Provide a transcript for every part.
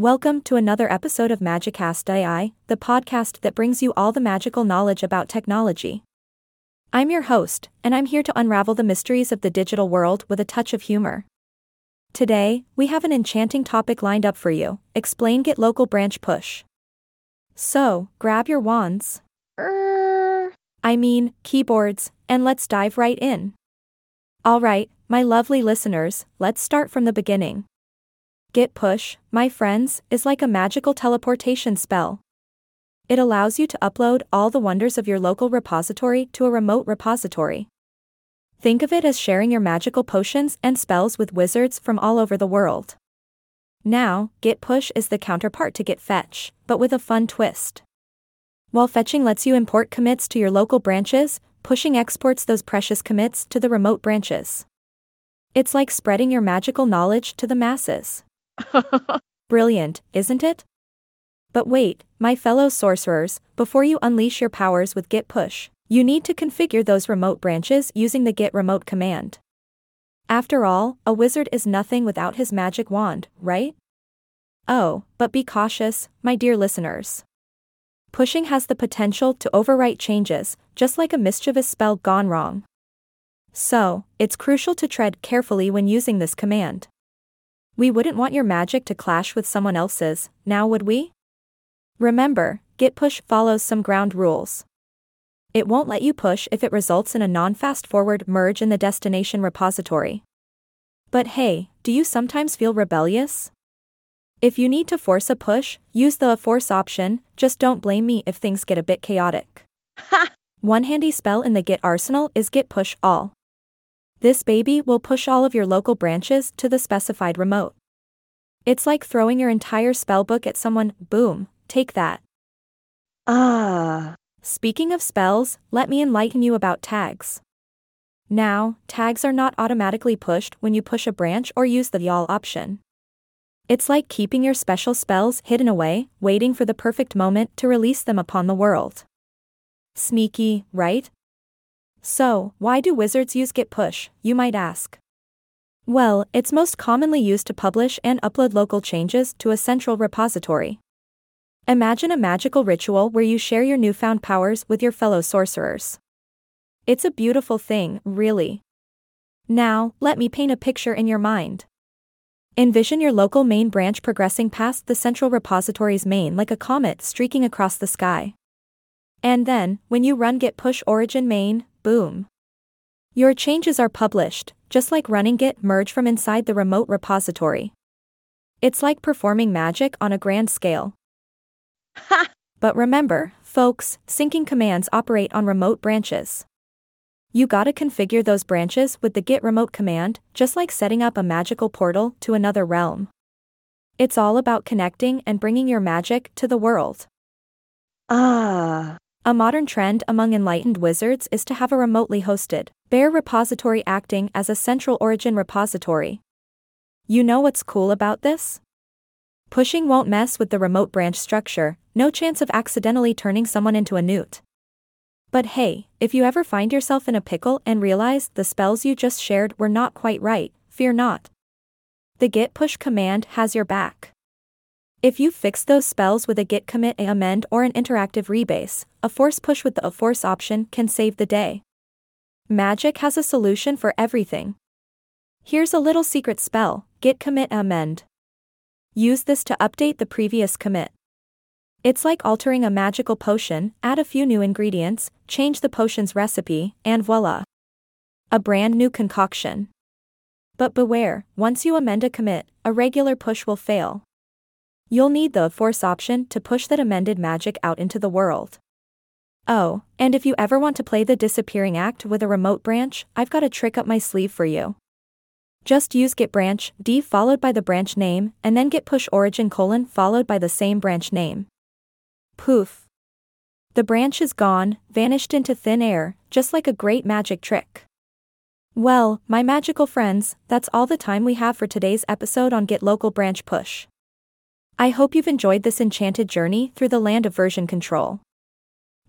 Welcome to another episode of Magicast AI, the podcast that brings you all the magical knowledge about technology. I'm your host, and I'm here to unravel the mysteries of the digital world with a touch of humor. Today, we have an enchanting topic lined up for you explain Git local branch push. So, grab your wands. I mean, keyboards, and let's dive right in. Alright, my lovely listeners, let's start from the beginning. Git push, my friends, is like a magical teleportation spell. It allows you to upload all the wonders of your local repository to a remote repository. Think of it as sharing your magical potions and spells with wizards from all over the world. Now, Git push is the counterpart to Git fetch, but with a fun twist. While fetching lets you import commits to your local branches, pushing exports those precious commits to the remote branches. It's like spreading your magical knowledge to the masses. Brilliant, isn't it? But wait, my fellow sorcerers, before you unleash your powers with git push, you need to configure those remote branches using the git remote command. After all, a wizard is nothing without his magic wand, right? Oh, but be cautious, my dear listeners. Pushing has the potential to overwrite changes, just like a mischievous spell gone wrong. So, it's crucial to tread carefully when using this command. We wouldn't want your magic to clash with someone else's, now would we? Remember, Git push follows some ground rules. It won't let you push if it results in a non fast forward merge in the destination repository. But hey, do you sometimes feel rebellious? If you need to force a push, use the force option, just don't blame me if things get a bit chaotic. Ha! One handy spell in the Git arsenal is Git push all. This baby will push all of your local branches to the specified remote. It's like throwing your entire spellbook at someone, boom, take that. Ah. Speaking of spells, let me enlighten you about tags. Now, tags are not automatically pushed when you push a branch or use the y'all option. It's like keeping your special spells hidden away, waiting for the perfect moment to release them upon the world. Sneaky, right? So, why do wizards use Git push, you might ask? Well, it's most commonly used to publish and upload local changes to a central repository. Imagine a magical ritual where you share your newfound powers with your fellow sorcerers. It's a beautiful thing, really. Now, let me paint a picture in your mind. Envision your local main branch progressing past the central repository's main like a comet streaking across the sky. And then, when you run git push origin main, boom. Your changes are published, just like running git merge from inside the remote repository. It's like performing magic on a grand scale. Ha! But remember, folks, syncing commands operate on remote branches. You gotta configure those branches with the git remote command, just like setting up a magical portal to another realm. It's all about connecting and bringing your magic to the world. Ah. A modern trend among enlightened wizards is to have a remotely hosted, bare repository acting as a central origin repository. You know what's cool about this? Pushing won't mess with the remote branch structure, no chance of accidentally turning someone into a newt. But hey, if you ever find yourself in a pickle and realize the spells you just shared were not quite right, fear not. The git push command has your back. If you fix those spells with a git commit a amend or an interactive rebase, a force push with the a force option can save the day. Magic has a solution for everything. Here's a little secret spell, git commit amend. Use this to update the previous commit. It's like altering a magical potion, add a few new ingredients, change the potion's recipe, and voila. A brand new concoction. But beware, once you amend a commit, a regular push will fail. You'll need the force option to push that amended magic out into the world. Oh, and if you ever want to play the disappearing act with a remote branch, I've got a trick up my sleeve for you. Just use git branch d followed by the branch name, and then git push origin colon followed by the same branch name. Poof. The branch is gone, vanished into thin air, just like a great magic trick. Well, my magical friends, that's all the time we have for today's episode on Git Local Branch Push. I hope you've enjoyed this enchanted journey through the land of version control.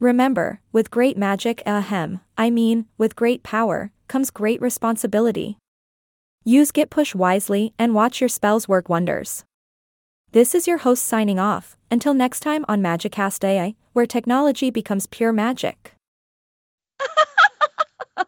Remember, with great magic, ahem, I mean, with great power, comes great responsibility. Use Git Push wisely and watch your spells work wonders. This is your host signing off. Until next time on Magicast AI, where technology becomes pure magic.